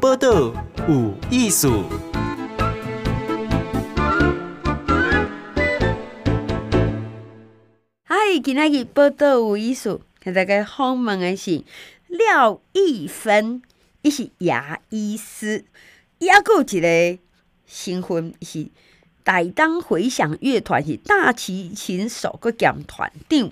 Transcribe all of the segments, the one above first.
报道有艺术。嗨，今天日报道有艺术，给大家访问的是廖一芬，伊是牙医师，伊还有一个新婚是大东回响乐团是大提琴手个兼团长，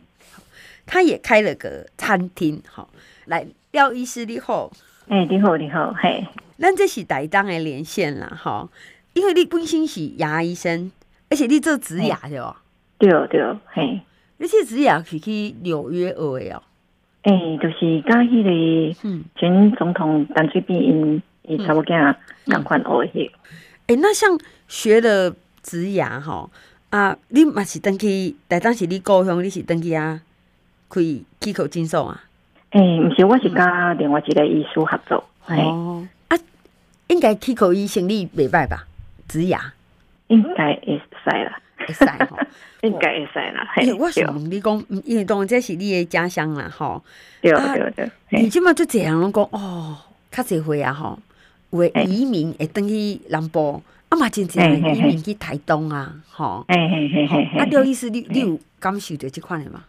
他也开了个餐厅，好，来廖医师你好，哎、欸，你好你好，嘿，咱这是台东的连线啦，吼，因为你本身是牙医生，而且你做植牙对吧？对对，嘿，你这植牙是去纽约学的哦，哎、欸，就是甲迄个前总统陈水扁因伊差不多共款学的。哎，那像学了。植牙吼啊！你嘛是登去，台当时你故乡你是登去啊，开去口诊所啊？诶、欸，毋是，我是甲另外一个医师合作。嗯、哦，啊，应该去口医生你袂歹吧？植牙应该会使啦，会使吼，应该会使啦。因为我想问你讲，因为当然这是你的家乡啦，吼。对对对。你即满就这样拢讲哦，较侪岁啊，吼，有诶移民会登去南部。啊嘛，真正移民去台东啊，吼！嘿嘿嘿嘿嘿。啊，廖医师，你你有感受到这款的吗？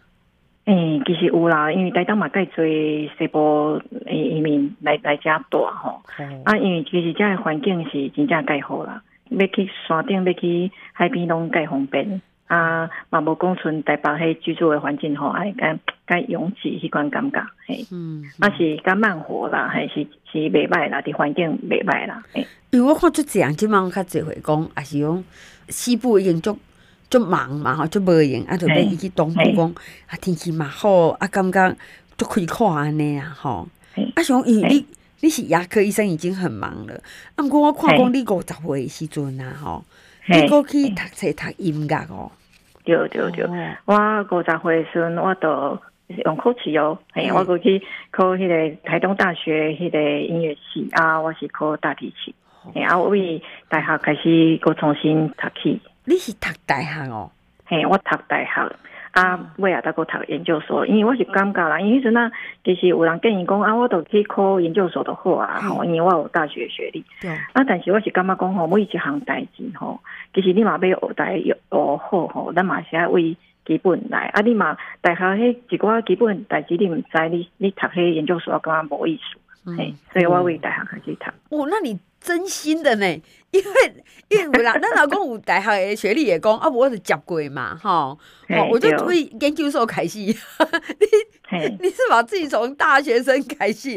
诶、欸，其实有啦，因为台东嘛，介做西部诶移民来来遮住吼。啊，因为其实遮个环境是真正介好啦，要去山顶，要去海边，拢介方便。啊，嘛无讲像台北迄居住诶环境吼，爱，介介拥挤，迄款感觉，嘿，嗯，啊是较慢活啦，还是是袂歹啦，伫环境袂歹啦，嘿。因为我看出这样，即满较侪会讲，也是讲西部已经足足忙嘛，吼，足无闲，啊，就要伊去东部讲，啊，天气嘛好，啊，感觉足开阔安尼啊，吼。啊，想伊你你是牙科医生，已经很忙了，啊，毋过我看讲你五十岁时阵啊，吼。你过去读册读音乐哦？对对对，我五十岁时阵，我都用考试哦。嘿，我过去考迄个台东大学迄个音乐系啊，我是考大提琴。嘿，啊，我为大学开始搁重新读起。你是读大学哦？嘿，我读大学。啊，尾啊，再阁读研究所，因为我是感觉啦，因为迄阵啊，其实有人建议讲啊，我都去考研究所就好啊，吼，因为我有大学学历。对。啊，但是我是感觉讲吼，每一项代志吼，其实你嘛要学代学好吼，咱嘛是爱为基本来。啊，你嘛大学迄一寡基本代志你毋知，你你读迄研究所我感觉无意思。嘿，所以我为大学开始读。哦，那你真心的呢？因为因为有人，咱老公有大学的学历也讲啊，我是接过嘛，吼，哦，我就为研究所开始。你 你是把自己从大学生开始？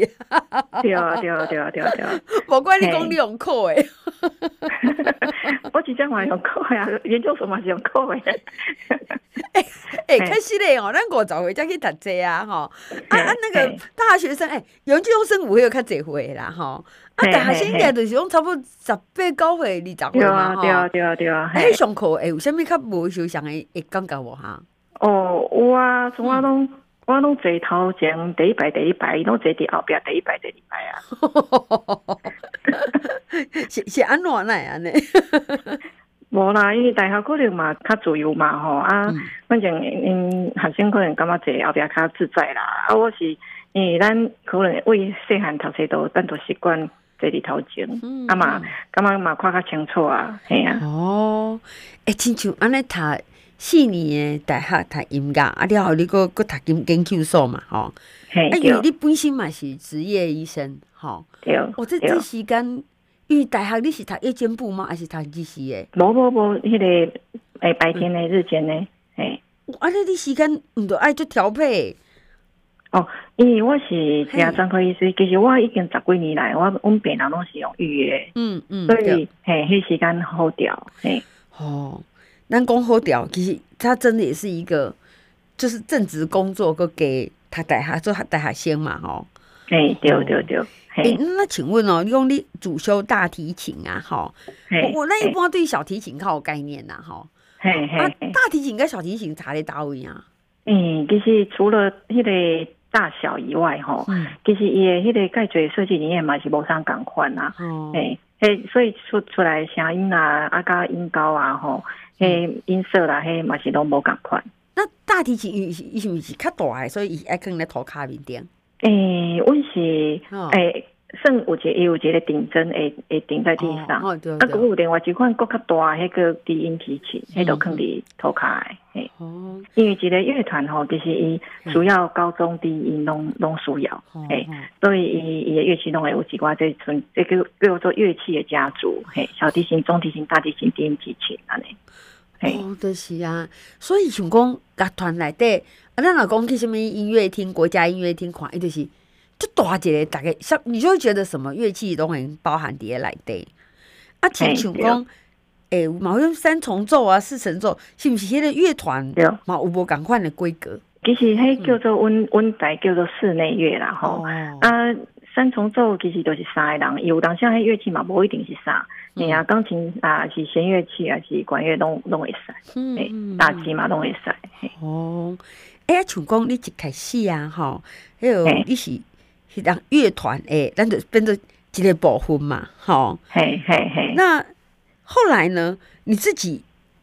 对啊对啊对啊对啊对啊！无怪你讲你用考诶，我真正嘛用考呀，研究所嘛是用考诶。诶 诶，可惜嘞哦，咱五十岁才去读册啊，吼啊啊那个大学生诶，研究生有会有较侪岁啦，吼。啊，大学生应该就是讲差不多十八九岁、二十岁嘛，对啊，对啊，对啊。哎，上课诶，有啥物较无相像的会感觉无哈？哦，有啊，从我拢我拢坐头前第一排，第一排，伊拢坐伫后壁第一排，第二排啊。是是安怎来安尼？无啦，因为大学可能嘛较自由嘛吼啊，反正因学生可能感觉坐后壁较自在啦。啊，我是因为咱可能为细汉读册都单独习惯。这里头前，嗯啊嘛，感觉嘛看较清楚啊，系啊。哦，诶，亲像安尼读四年诶大学读音乐，啊，了后你搁搁读研研究所嘛，吼。系。啊，因为你本身嘛是职业医生，吼。对。我这这时间，因为大学你是读夜间部吗？还是读日时诶？无无无，迄个诶白天诶日间诶，诶。啊，你你时间毋着爱做调配。哦，因为我是牙专科医师，其实我已经十几年来，我我们病人拢是用预约，嗯嗯，所以嘿，迄时间好调，嘿，哦，咱讲好调，其实他真的也是一个，就是正职工作，个给他带下做带下先嘛，吼，哎，对对对，哎，那请问哦，你讲你主修大提琴啊，吼，我那一般对小提琴较有概念呐，吼，嘿嘿，大提琴跟小提琴差在倒位啊？嗯，其实除了迄个。大小以外，吼，其实伊诶迄个介侪设计理念嘛是无相共款啊，诶，诶，所以出出来声音啊，啊，甲音高啊，吼，诶，音色啦，迄嘛是拢无共款。那大提琴伊是伊是毋是较大诶，所以伊爱放咧涂骹面顶。诶，阮是诶算有一个也有一个顶针会会顶在地上，哦哦、对对啊，佮有另外一款更较大，迄个低音提琴，迄都放伫涂骹诶。哦，因为一个乐团吼，其实伊需要高中低音拢拢需要，嘿，所以伊伊诶乐器拢会有几挂这存这个叫做乐器的家族，嘿，小提琴、中提琴、大提琴、低音提琴安尼。哦，就是啊，所以想讲乐团内底，啊，咱若讲去什物音乐厅、国家音乐厅看，伊就是。就大一个，大概像你就会觉得什么乐器都很包含在内底。啊，亲像讲，诶，毛用三重奏啊，四重奏，是不是迄个乐团？对，嘛有无共款的规格？其实迄叫做阮阮台叫做室内乐啦，吼、哦。啊，三重奏其实都是三个人，有当下迄乐器嘛，无一定是三。你啊，钢琴啊，是弦乐器啊，是管乐拢拢会使。嗯，打击嘛拢会使。哦，哎、欸，像讲你一开始啊，吼，迄个你是。是当乐团诶，咱就变做一个部分嘛，吼。嘿嘿嘿。那后来呢？你自己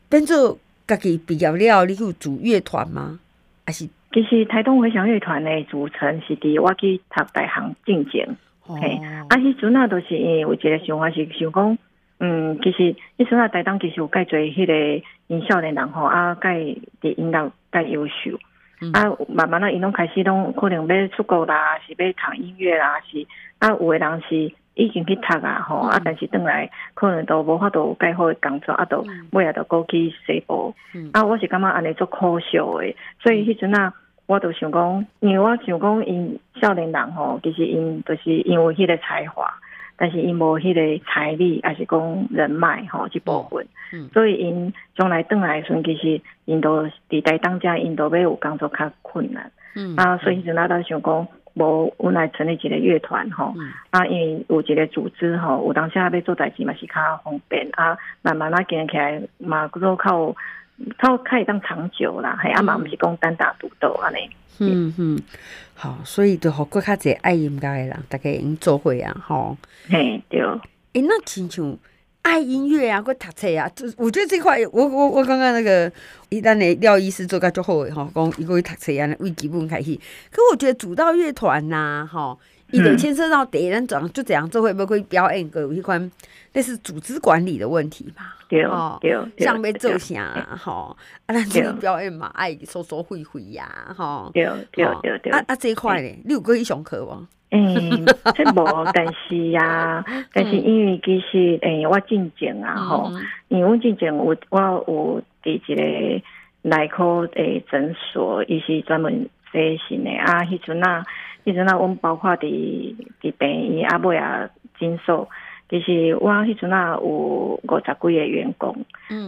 变做家己毕业了，你有组乐团吗？还是其实台东回响乐团的组成是伫我去读大学进前。嘿，啊，迄阵啊，都是因为有一个想法是想讲，嗯，其实迄阵啊，台东其实有介侪迄个因少年人吼，啊，介伫音乐介优秀。嗯、啊，慢慢啊，因拢开始拢可能要出国啦，是要读音乐啦，是啊，有的人是已经去读啊，吼、嗯，啊，但是转来可能都无法度介好的工作，啊，都尾啊，都过去西部。嗯、啊，我是感觉安尼足可惜的，所以迄阵啊，我都想讲，因为我想讲，因少年人吼，其实因都是因为迄个才华。但是因无迄个财力，还是讲人脉吼，去部分，嗯、所以因将来转来时，其实因都伫台当家，因都要有工作较困难。嗯，啊，所以就那当想讲，无阮来成立一个乐团吼，嗯、啊，因为有一个组织吼，有当下要做代志嘛是较方便啊，慢慢啊建起来嘛，都靠靠可以当长久啦，系啊嘛，毋是讲单打独斗安尼。嗯嗯，好，所以就好过较侪爱音乐的人，大家用做伙啊，吼。嘿，对。诶、欸，那亲像爱音乐啊，搁读册啊，我觉得这块，我我我刚刚那个，伊咱的廖医师做甲足好诶，吼，讲伊个去读册啊，为基本开始。可我觉得主到乐团呐，吼，伊就牵涉到第一，咱怎样就怎样做会不会表演个有一款类似组织管理的问题嘛。对哦，对，像要做啥吼，啊，咱这个表演嘛，爱收收费费呀，吼，对对对对，啊啊，这一块咧，你有过去上课无？诶，这无，但是呀，但是因为其实诶，我进前啊，吼，因为我进前我我有伫一个内科诶诊所，伊是专门洗肾的啊，迄阵啊，迄阵啊，我们包括伫伫病院啊，尾啊诊所。其实我迄阵啊有五十几个员工，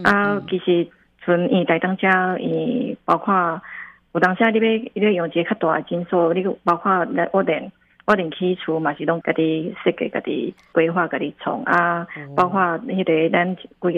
啊，其实从伊台东家，伊包括有当时你要你要用一个较大的诊所，你包括我连我连起厝嘛是拢家己设计、家己规划、家己创。啊，嗯、包括迄个咱几个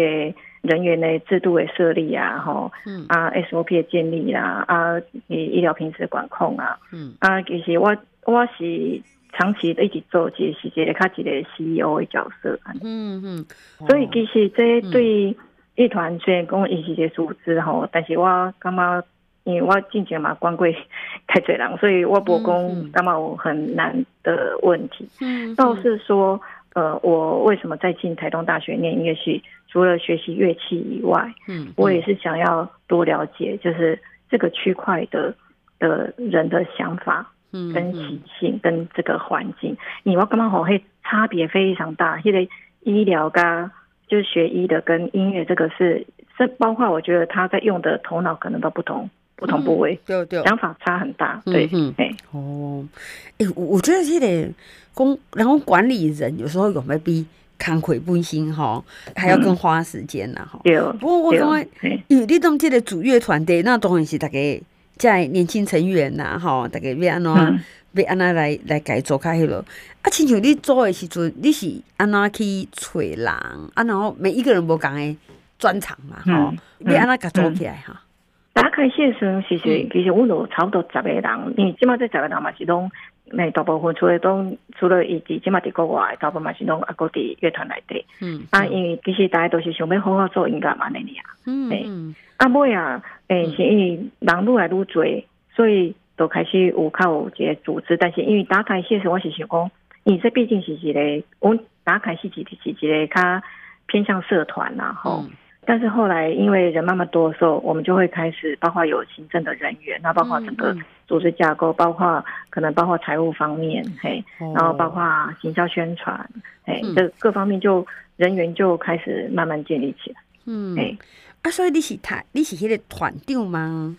人员的制度的设立啊，吼，嗯、啊 SOP 的建立啦，啊，医疗品质管控啊，嗯、啊，其实我我是。长期一直做，其实是一个较一个 CEO 的角色。嗯嗯，所以其实这对乐团虽然讲伊是一个组织吼，但是我感觉，因为我进前嘛管过太侪人，所以我不讲感觉有很难的问题。嗯，倒是说，呃，我为什么在进台东大学念音乐系？除了学习乐器以外，嗯，我也是想要多了解，就是这个区块的的人的想法。嗯，跟习性跟这个环境，你我刚刚好会差别非常大。因为医疗噶，就是学医的跟音乐这个是，是包括我觉得他在用的头脑可能都不同，不同部位，对对，想法差很大。对，嗯，哎，哦，哎，我觉得这个公然后管理人有时候有没有比看亏不心哈，还要更花时间呐哈。对，不过我感觉因为你当这个主乐团队，那当然是大概。在年轻成员呐，吼，大概要安怎，要安怎来来改做开迄落。啊，亲像你做的时阵，你是安怎去找人，啊，然后每一个人无共诶专长嘛，吼，你安怎甲做起来哈？打开线时，其实其实我有差不多十个人，因为即马这十个人嘛是拢，那，大部分除了都除了以及即马伫国外，大部分嘛是拢啊，搁伫乐团内底。嗯，啊，因为其实大家都是想要好好做音乐嘛，那里啊。嗯。啊，尾啊，诶、欸，是因为人愈来愈多，所以都开始有靠一个组织。但是因为打开线时，我是想讲，你这毕竟是一个，我打开是几是一个，它偏向社团然后。嗯但是后来，因为人慢慢多的时候，我们就会开始，包括有行政的人员，那包括整个组织架构，包括可能包括财务方面，嘿，然后包括行销宣传，哎，这各方面就人员就开始慢慢建立起来。嗯，哎，啊，所以你是团，你是那个团长吗？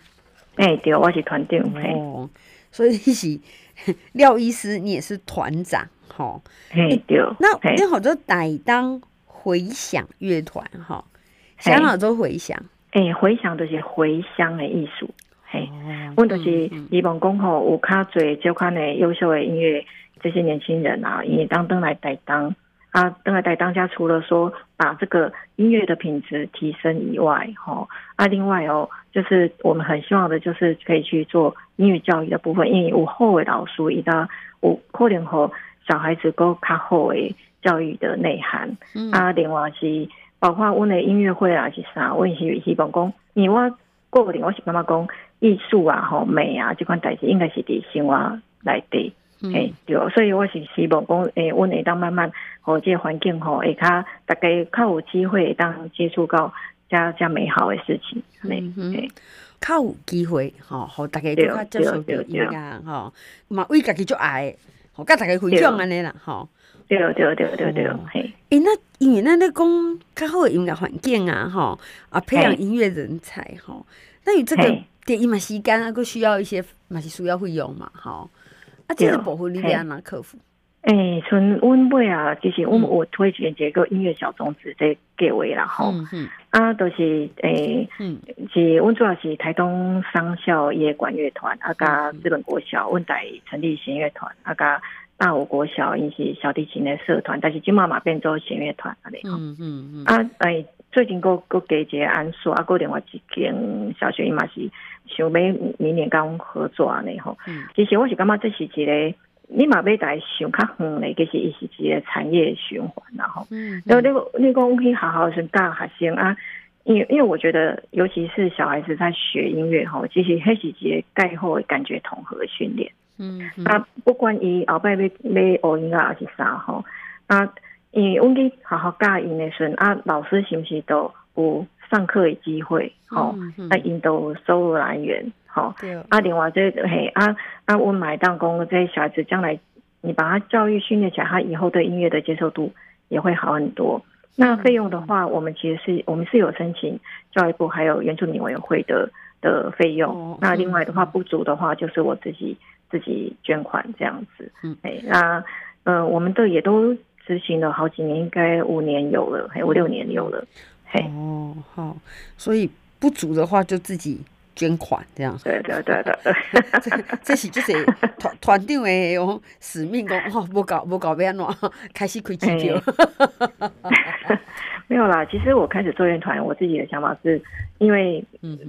哎，对，我是团长。哦，所以你是 廖医师，你也是团长，哈。哎，对。那那好多担当回响乐团，哈。想好做回想，哎，回想就是回乡的艺术，嘿，我就是希望讲吼，有较侪这款的优秀的音乐，这些年轻人啊，也当登来带当啊，登来带当家，除了说把这个音乐的品质提升以外，吼啊，另外哦，就是我们很希望的，就是可以去做音乐教育的部分，因为有好的老师，伊个有可能和小孩子够较好的教育的内涵，嗯、啊，另外是。包括阮的音乐会啊，是啥？阮是希望讲，因为我个人我是感觉讲艺术啊、吼美啊这款代志，应该是伫生活内底，哎、嗯，对，所以我是希望讲，诶、欸，阮会当慢慢，吼，这个环境吼，会较大家较有机会当接触到加加美好的事情，嗯嗯，较有机会，吼，好大家较接受到音乐，吼，嘛为家己做爱，好甲大家分享安尼啦，吼。对对对对对，嘿。诶，那因为咱咧讲较好的音乐环境啊，吼啊，培养音乐人才，吼。那你这个电音嘛时间啊，佫需要一些嘛是需要费用嘛，吼。啊，这个部分你要安怎克服？诶，从阮尾啊，其实阮有推荐一个音乐小种子这计划啦，吼。嗯。啊，都是诶，嗯是阮主要是台东商校夜管乐团，啊，加日本国小，阮在成立弦乐团，啊，加。大武国小一些小提琴的社团，但是今妈妈变做弦乐团啊，嗯嗯嗯。啊，哎，最近个个给一个安数啊，个另外一间小学伊嘛是想要明年跟合作啊，然后，其实我是感觉这是一个你嘛要在想较远的，其实伊是一个产业循环，然后，嗯，然后你个你讲可以好好去教学生啊，因为因为我觉得，尤其是小孩子在学音乐吼，其实还是一个盖后的感觉统合训练。嗯，啊，不管伊后摆要要学音乐还是啥吼，啊，因为阮去好好教因的时阵，啊，老师是不是都有上课的机会？吼，啊，引导收入来源，吼，啊，另外这嘿，啊，啊，阮买当工这些小孩子将来，你把他教育训练起来，他以后对音乐的接受度也会好很多。那费用的话，我们其实是我们是有申请教育部还有原住民委员会的的费用。那另外的话不足的话，就是我自己。自己捐款这样子，嗯，哎，那，呃，我们的也都执行了好几年，应该五年有了，还有五六年有了，嘿，哦，好，所以不足的话就自己捐款这样，对对对对，这这是就是团团长的有使命工，哦，不搞不搞变喏，开始开支票。没有啦，其实我开始做乐团，我自己的想法是，因为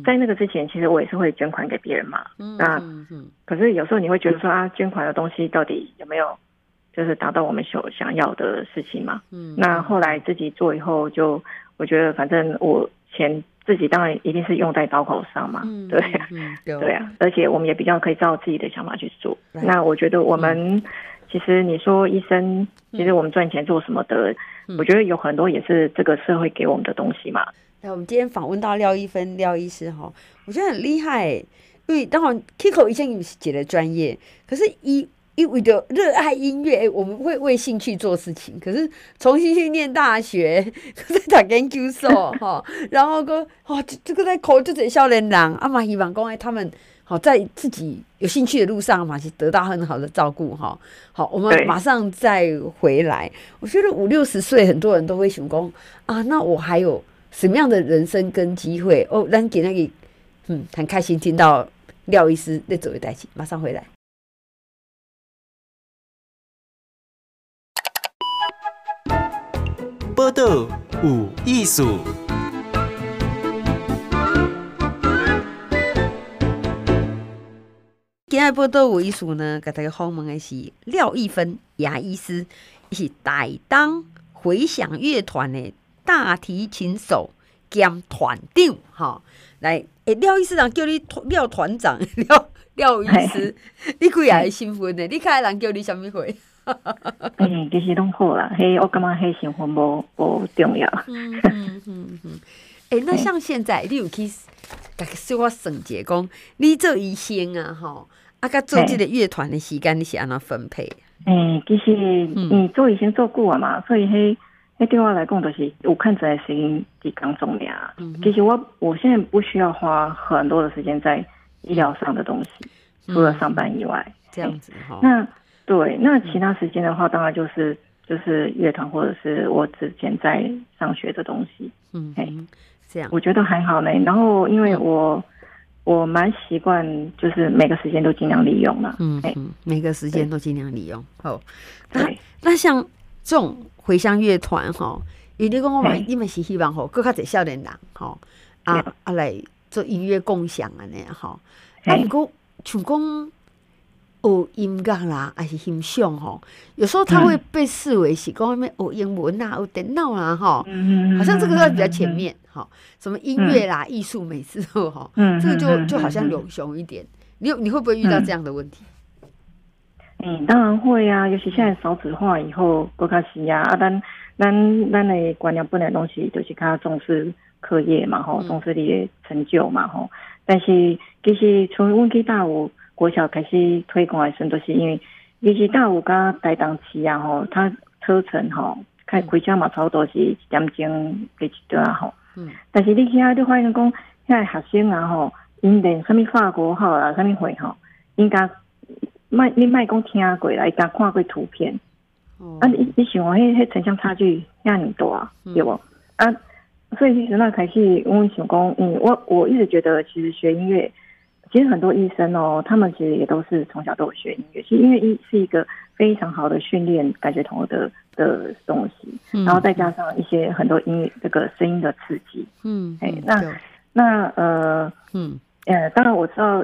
在那个之前，其实我也是会捐款给别人嘛。嗯，那嗯可是有时候你会觉得说啊，捐款的东西到底有没有，就是达到我们所想要的事情嘛？嗯，那后来自己做以后，就我觉得反正我钱自己当然一定是用在刀口上嘛。嗯，对，对啊，而且我们也比较可以照自己的想法去做。那我觉得我们其实你说医生，其实我们赚钱做什么的？我觉得有很多也是这个社会给我们的东西嘛。那我们今天访问到廖一芬廖医师哈，我觉得很厉害，因为当然 Kiko 医生也是的专业，可是一一为的热爱音乐，我们会为兴趣做事情。可是重新去念大学，在打研究所哈，然后个哇，这个在考这些少年人啊嘛，希望讲哎他们。好，在自己有兴趣的路上嘛，是得到很好的照顾哈。好，我们马上再回来。我觉得五六十岁，很多人都会想讲啊，那我还有什么样的人生跟机会？哦，让给那个，嗯，很开心听到廖医师在走一代起，马上回来。报道有艺术。今日报道有艺术呢，给大家访问的是廖一芬牙医师，伊是台东回响乐团的大提琴手兼团长。哈，来，诶、欸，廖医师人叫你廖团长，廖廖医师，你几个身份呢？你看人叫你什么会？嗯，其实拢好啦，嘿，我感觉嘿生活无无重要。嗯嗯嗯嗯。哎、欸，那像现在，你有去，大概说我省节工，你做医生啊，吼，啊，甲做这个乐团的时间，你是安怎分配？嗯，其实你做医生做久啊嘛，所以嘿，嘿对我来讲，就是有看起来时间几刚重要。其实我我现在不需要花很多的时间在医疗上的东西，除了上班以外，这样子哈。那对，那其他时间的话，当然就是就是乐团或者是我之前在上学的东西。嗯，哎。这样我觉得还好呢。然后因为我我蛮习惯，就是每个时间都尽量利用了。嗯嗯，每个时间都尽量利用。好，那那像这种回乡乐团哈，有你讲我们你们是希望吼，更加侪少年人吼啊啊来做音乐共享啊那样哈。啊，如果像讲。学音乐啦，还是欣赏吼？有时候他会被视为是讲咩学英文啊，学电脑啦，哈，好像这个是比较前面，哈，什么音乐啦、艺术、美术，哈，这个就就好像有熊一点。你你会不会遇到这样的问题？嗯，当然会啊，尤其现在少子化以后，更加是啊，啊，咱咱咱的观念本来东西就是较重视课业嘛，吼，重视你的成就嘛，吼。但是其实从问题大五。国小开始推广的时候，都是因为尤其大五加台东期啊，吼，它车程吼开开车嘛，差不多是一点钟几多啊，吼。嗯。但是你现在就发现讲，现在学生啊，吼，因连什么法国号啊，什么会吼，应该卖你卖讲听过来，加看过图片。哦。啊，你你想讲，迄迄城乡差距遐尼大，对无？啊，所以其实那开始，我想讲，嗯，我我一直觉得，其实学音乐。其实很多医生哦，他们其实也都是从小都有学音乐。其实音乐一是一个非常好的训练感觉统合的的东西，嗯、然后再加上一些很多音乐这个声音的刺激，嗯，哎，那那呃，嗯呃，当然我知道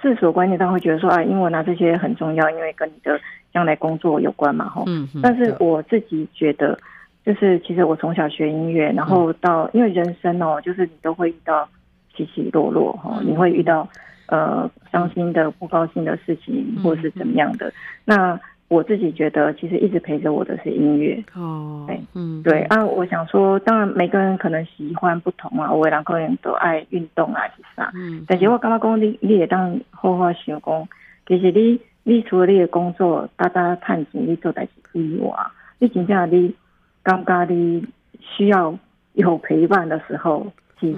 世俗观念当然会觉得说啊，英文啊这些很重要，因为跟你的将来工作有关嘛，哈，嗯，但是我自己觉得，就是其实我从小学音乐，然后到、嗯、因为人生哦，就是你都会遇到。起起落落哈，你会遇到呃伤心的、不高兴的事情，或是怎么样的。那我自己觉得，其实一直陪着我的是音乐哦。对，嗯，对啊。我想说，当然每个人可能喜欢不同啊。我两个人都爱运动啊，其实啊？嗯。但是我刚刚讲你，你也当好好想讲，其实你你除了你的工作，大家探钱，你做代志以外，你真正你刚刚你需要有陪伴的时候。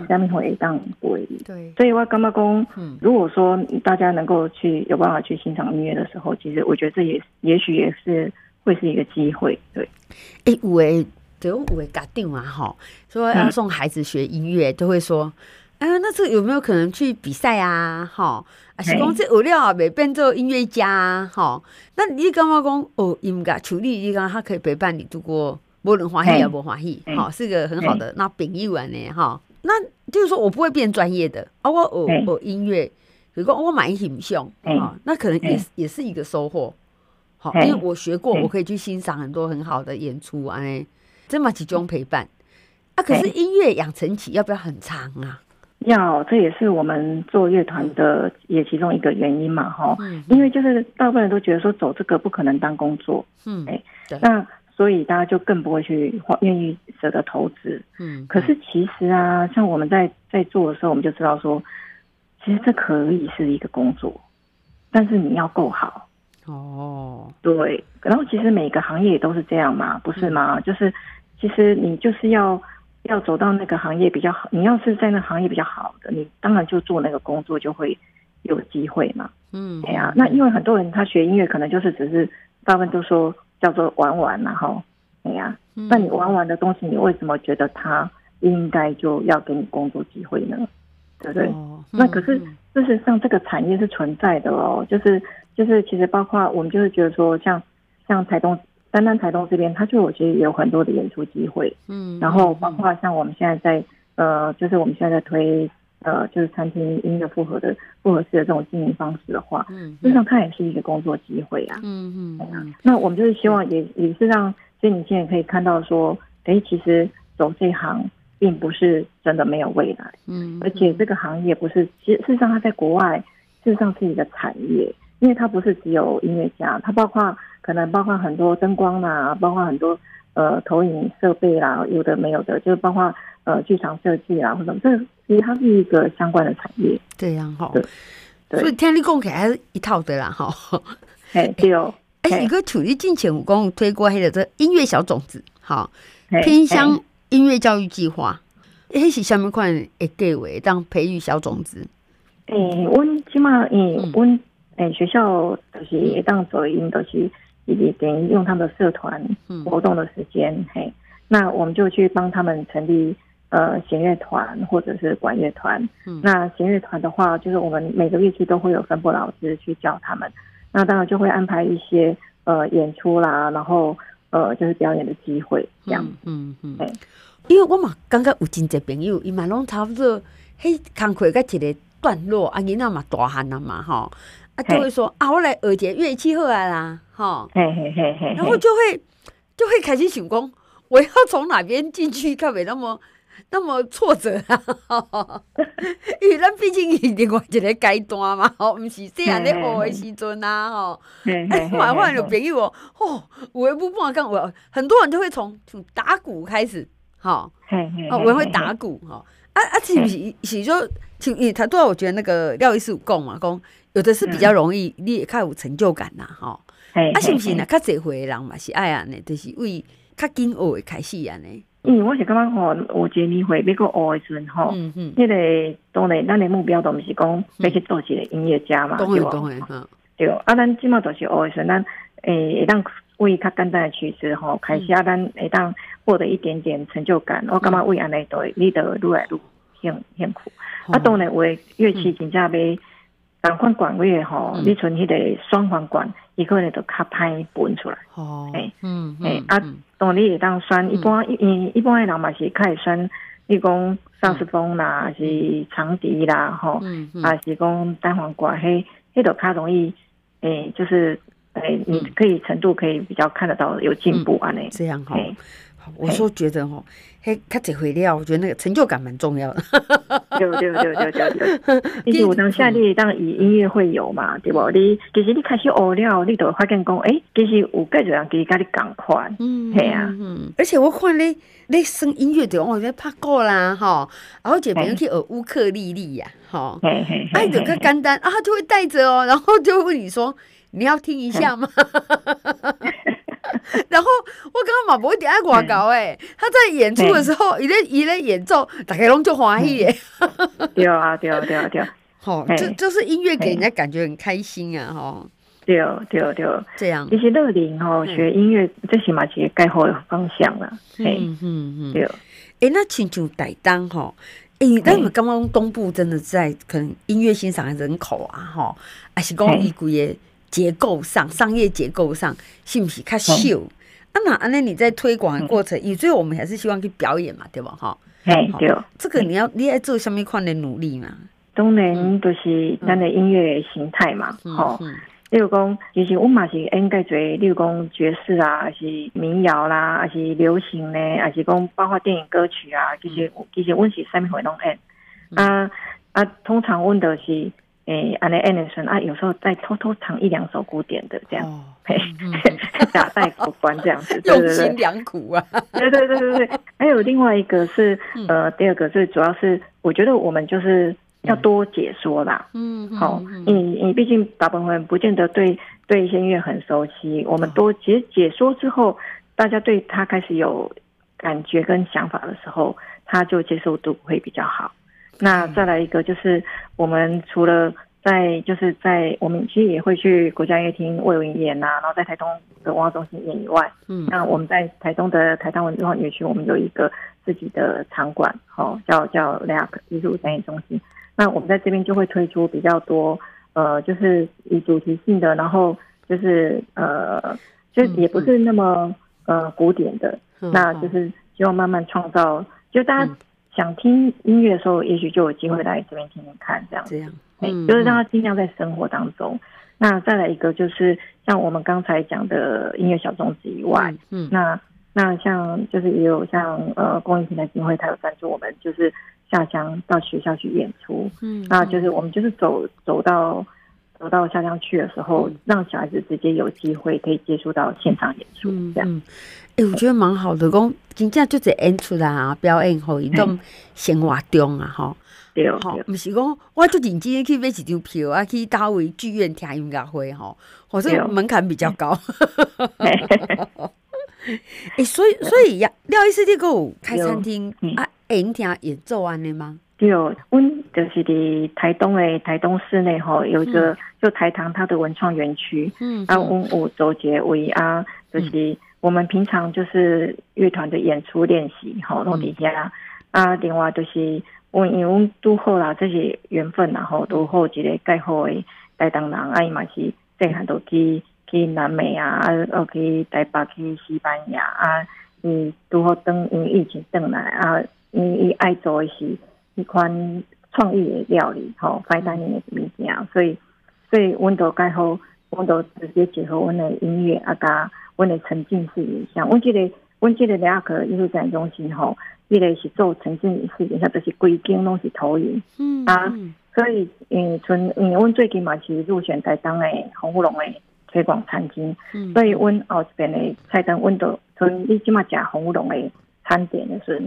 下面会当对，对，所以我刚刚讲，嗯，如果说大家能够去有办法去欣赏音乐的时候，其实我觉得这也也许也是会是一个机会，对。哎、欸，有诶，对，有诶，家长嘛，哈，说要送孩子学音乐，嗯、都会说，哎、啊，那这有没有可能去比赛啊？哈，啊，是讲这有料啊，没变做音乐家啊？哈，那你刚刚讲哦，音乐处理，你讲他可以陪伴你度过无论欢喜也无欢喜，好，是个很好的那朋友呢，哈。那就是说我不会变专业的啊，我我我音乐，如果我蛮欣赏啊，那可能也也是一个收获。好，因为我学过，我可以去欣赏很多很好的演出啊，这么集中陪伴啊。可是音乐养成期要不要很长啊？要，这也是我们做乐团的也其中一个原因嘛，哈。因为就是大部分人都觉得说走这个不可能当工作，嗯，哎，那。所以大家就更不会去花，愿意舍得投资。嗯，可是其实啊，像我们在在做的时候，我们就知道说，其实这可以是一个工作，但是你要够好。哦，对。然后其实每个行业也都是这样嘛，不是吗？嗯、就是其实你就是要要走到那个行业比较好，你要是在那行业比较好的，你当然就做那个工作就会有机会嘛。嗯，对啊。那因为很多人他学音乐，可能就是只是大部分都说。叫做玩玩，然后，哎呀，那你玩完的东西，你为什么觉得他应该就要给你工作机会呢？对不对？哦、那可是事实上，这个产业是存在的哦。就是就是，其实包括我们就是觉得说像，像像台东、单单台东这边，它就我觉得也有很多的演出机会。嗯，然后包括像我们现在在呃，就是我们现在在推。呃，就是餐厅音乐复合的复合式的这种经营方式的话，嗯，实际上它也是一个工作机会啊。嗯嗯，嗯，那我们就是希望也也是让，所以你现在可以看到说，哎，其实走这行并不是真的没有未来。嗯，而且这个行业不是，其实事实上它在国外事实上是一个产业，因为它不是只有音乐家，它包括可能包括很多灯光啦，包括很多呃投影设备啦，有的没有的，就包括呃剧场设计啦或者什么，这其实它是一个相关的产业。这样哈，对，所以听你讲起来还是一套的啦哈。哎，对哦。哎，一个处理进前武功推过黑的这音乐小种子，好，偏乡音乐教育计划，那是什么款诶计划当培育小种子？诶、欸，阮起码，诶，阮诶学校就是当做因，都是以及等于用他们的社团活动的时间，嗯、嘿，那我们就去帮他们成立呃弦乐团或者是管乐团。嗯，那弦乐团的话，就是我们每个乐器都会有分部老师去教他们。那当然就会安排一些呃演出啦，然后呃就是表演的机会这样。嗯嗯，嗯。因为我嘛刚刚有真侪朋友，伊嘛拢差不多，嘿，工课甲一个。段落啊，囡仔嘛大汉了嘛，吼，啊就会说啊，我来学个乐器好啊啦，哈，然后就会就会开始想讲，我要从哪边进去，可别那么那么挫折啊，因为咱毕竟是另外一个阶段嘛，吼，毋是细汉咧学的时阵啊，吼，哎，换换有朋友哦，吼，我也不不讲，我很多人都会从从打鼓开始，吼，哦，我会打鼓，吼，啊啊，是不是是说。因为他对我觉得那个廖医师有讲嘛，讲有的是比较容易，你也较有成就感呐，吼。啊，是不是呢？较侪回的人嘛是爱安尼，就是为较紧学的开始安尼。嗯，我是感觉吼，有一个年会要过学的时阵吼，嗯嗯，那个当然咱的目标都毋是讲要去做一个音乐家嘛，对吧？对，啊，咱起码都是学的时阵，咱诶，会当为较简单的曲子吼开始啊，咱会当获得一点点成就感。我感觉为安尼对，你都愈来愈辛辛苦。啊，当然，为乐器真正要同款管位吼，你像迄个双簧管，伊可能就较歹分出来。哦，诶，嗯，诶，啊，当你会当选一般，一一般的人嘛是较会选，你讲萨斯风啦，是长笛啦，吼，啊是讲单簧管，迄迄都较容易，诶，就是诶，你可以程度可以比较看得到有进步安尼。这样哈。我说觉得吼，嘿，看这回料，我觉得那个成就感蛮重要的。对对对对对对。其实我当下你当以音乐会友嘛，对不？你其实你开始学了，你都会发现讲，哎，其实有介多人其实跟你共款。嗯，系啊，嗯。而且我看你你生音乐的，我觉得拍过啦，哈。然后这边又去学乌克丽丽呀，哈。嘿嘿嘿。哎，有个简单啊，他就会带着哦，然后就问你说，你要听一下吗？然后我刚刚嘛不会点爱广告诶，他在演出的时候，伊咧伊咧演奏，大家拢就欢喜耶。对啊，对啊，对啊，对啊。好，这就是音乐给人家感觉很开心啊，吼。对对对，这样。其实乐龄哦，学音乐最起码是该好的方向了。嗯嗯嗯。对。哎，那请求台东哈，哎，但是刚刚东部真的在可能音乐欣赏的人口啊，哈，还是讲一股也。结构上，商业结构上，是不是较少？啊，那安尼你在推广的过程，以最后我们还是希望去表演嘛，对吧？哈，哎，对，这个你要你要做什么款的努力嘛？当然都是咱的音乐形态嘛，吼。例如讲，其实我嘛是应该做，例如讲爵士啊，还是民谣啦，还是流行呢，还是讲包括电影歌曲啊，其实其实我是啥物会拢演。啊啊，通常问的是。诶，安尼安尼算啊，有时候再偷偷唱一两首古典的这样，嘿，打败过关这样子，用心良苦啊。对对对对对，还有另外一个是，呃，第二个最主要是，我觉得我们就是要多解说啦。嗯，好，你你毕竟大部分人不见得对对一些音乐很熟悉，我们多解解说之后，大家对他开始有感觉跟想法的时候，他就接受度会比较好。那再来一个就是，我们除了在就是在我们其实也会去国家音乐厅为我演呐，然后在台东的文化中心演以外，嗯，那我们在台东的台东文化园区，我们有一个自己的场馆，好，叫叫 LAC 艺术展演中心。那我们在这边就会推出比较多，呃，就是以主题性的，然后就是呃，就也不是那么呃古典的，那就是希望慢慢创造，就大家。想听音乐的时候，也许就有机会来这边听听看，这样。子，嗯，就是让他尽量在生活当中。那再来一个，就是像我们刚才讲的音乐小种子以外，嗯，那那像就是也有像呃公益平台基金会，他有赞助我们，就是下乡到学校去演出，嗯，那就是我们就是走走到走到下乡去的时候，嗯、让小孩子直接有机会可以接触到现场演出，这样。欸，我觉得蛮好的，讲真正就这演出来啊，表演好一种生活中啊，吼。对，吼，不是讲我就认真去买一张票啊，去大卫剧院听音乐会吼，或者门槛比较高。哎，所以所以呀，廖医师你有开餐厅啊，演听演奏安尼吗？对，阮就是伫台东诶，台东市内吼有一个就台糖它的文创园区，嗯，啊，阮有周杰伟啊，就是我们平常就是乐团的演出练习吼，弄底下啊，另外就是。我因为阮拄好啦，这些缘分然后拄好一个介好诶台东人，啊伊嘛是细汉都去去南美啊，啊，去台北去西班牙啊，伊拄好等因疫情转来啊，因伊爱做诶是一款创意诶料理，吼，fine dining 诶物件，所以所以阮都介好，阮都直接结合阮的音乐啊，甲阮的沉浸式影像，阮记得阮记得两个艺术展中心吼。一个是做沉浸式，影像，就是规间拢是投影，嗯啊，所以嗯，从嗯，阮最近嘛是入选台东的红乌龙的推广餐厅，嗯，所以阮后一边的菜单，阮都从你即马食红乌龙的餐点的时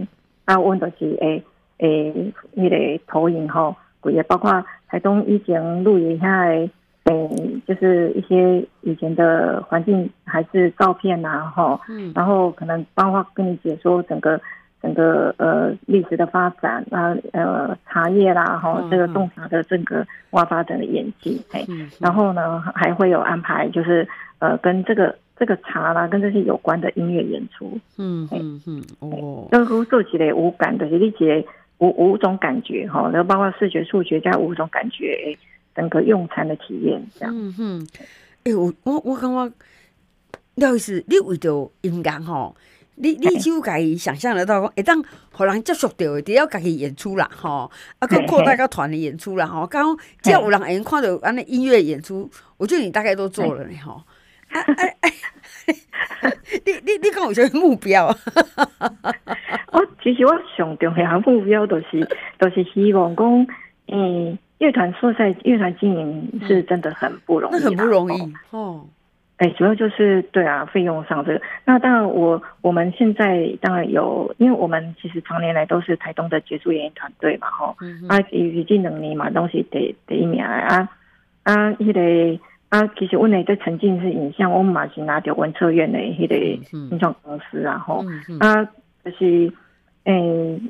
候，啊，阮都是诶诶，迄个投影吼，规个包括台东以前录影下诶，诶，就是一些以前的环境还是照片呐，哈，嗯，然后可能包括跟你解说整个。整个呃历史的发展啊，呃茶叶啦，哈，这个洞察的整个挖发展的演进，嘿，然后呢还会有安排，就是呃跟这个这个茶啦，跟这些有关的音乐演出，嗯嗯嗯，哦，那个做起来五感的，理解五五种感觉哈，然后包括视觉、触觉加五种感觉，整个用餐的体验这样，嗯哼，哎，我我我感觉廖医师，你为着音乐吼。你你只有家己想象得到讲，会当互人接触到，得要家己演出啦，吼，啊，个扩大个团的演出啦，吼，刚刚只要有人会看到安尼音乐演出，我觉得你大概都做了呢，吼。哎哎哎，你你你讲有啥目标？我其实我上重要目标都是都是希望讲，嗯，乐团说在乐团经营是真的很不容易，很不容易哦。哎、欸，主要就是对啊，费用上这个。那当然我，我我们现在当然有，因为我们其实常年来都是台东的杰出演艺团队嘛，吼、嗯哼。啊，已经能力嘛，东西得得一年啊啊，迄、那个啊，其实我那个沉浸式影像，我们嘛是拿到文策院的迄个影像公司啊，吼、嗯哼。啊，就是诶、欸，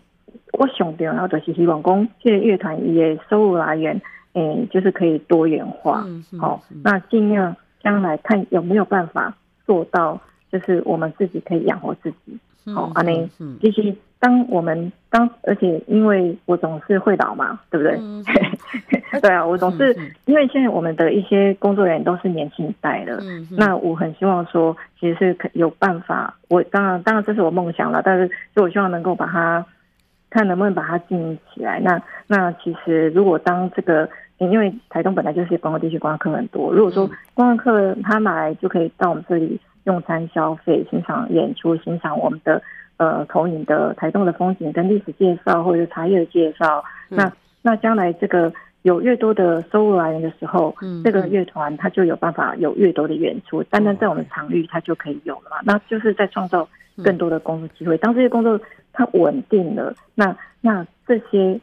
我想到然后就是希望讲，这个乐团伊的收入来源，诶、欸，就是可以多元化，好，那尽量。将来看有没有办法做到，就是我们自己可以养活自己。好，阿内，其实当我们当，而且因为我总是会老嘛，对不对？嗯、对啊，我总是因为现在我们的一些工作人员都是年轻一代的，嗯、那我很希望说，其实是可有办法。我当然，当然这是我梦想了，但是就我希望能够把它看能不能把它经营起来。那那其实如果当这个。因为台东本来就是观光地区，观光客很多。如果说观光客他来就可以到我们这里用餐消费、欣赏演出、欣赏我们的呃投影的台东的风景跟历史介绍或者茶叶的介绍，嗯、那那将来这个有越多的收入来源的时候，嗯、这个乐团它就有办法有越多的演出。单单在我们场域，它就可以有了嘛。那就是在创造更多的工作机会。当这些工作它稳定了，那那这些。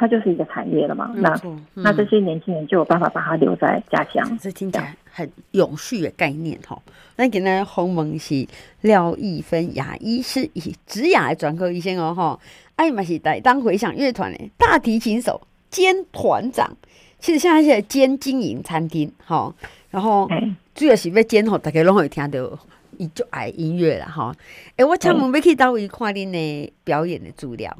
它就是一个产业了嘛，那、嗯、那这些年轻人就有办法把它留在家乡，这听起来很永续的概念哈。那给呢，鸿蒙是廖亦芬牙医师，以植牙的专科医生哦哈。哎嘛是台东回响乐团的大提琴手兼团长，其实现在是兼经营餐厅哈。然后主要是要兼吼，大家拢会听到伊就爱音乐了哈。哎，我请问要去到位看恁的表演的资料。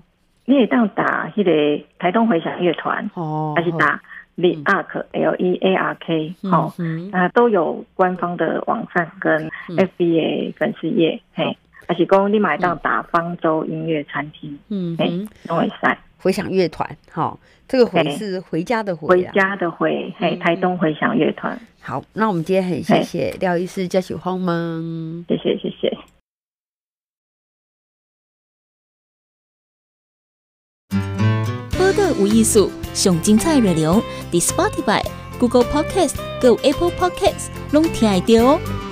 你也当打迄个台东回响乐团，哦，还是打 The Ark L E A R K，好，啊，都有官方的网站跟 F B A 粉丝页，嘿，还是讲你买到打方舟音乐餐厅，嗯，嘿，都会赛回响乐团，好，这个回是回家的回，回家的回，嘿，台东回响乐团，好，那我们今天很谢谢廖医师嘉许鸿蒙，谢谢谢谢。有艺术，上精彩内容，伫 Spotify、Google Podcast、有 Apple Podcast，拢听得到哦。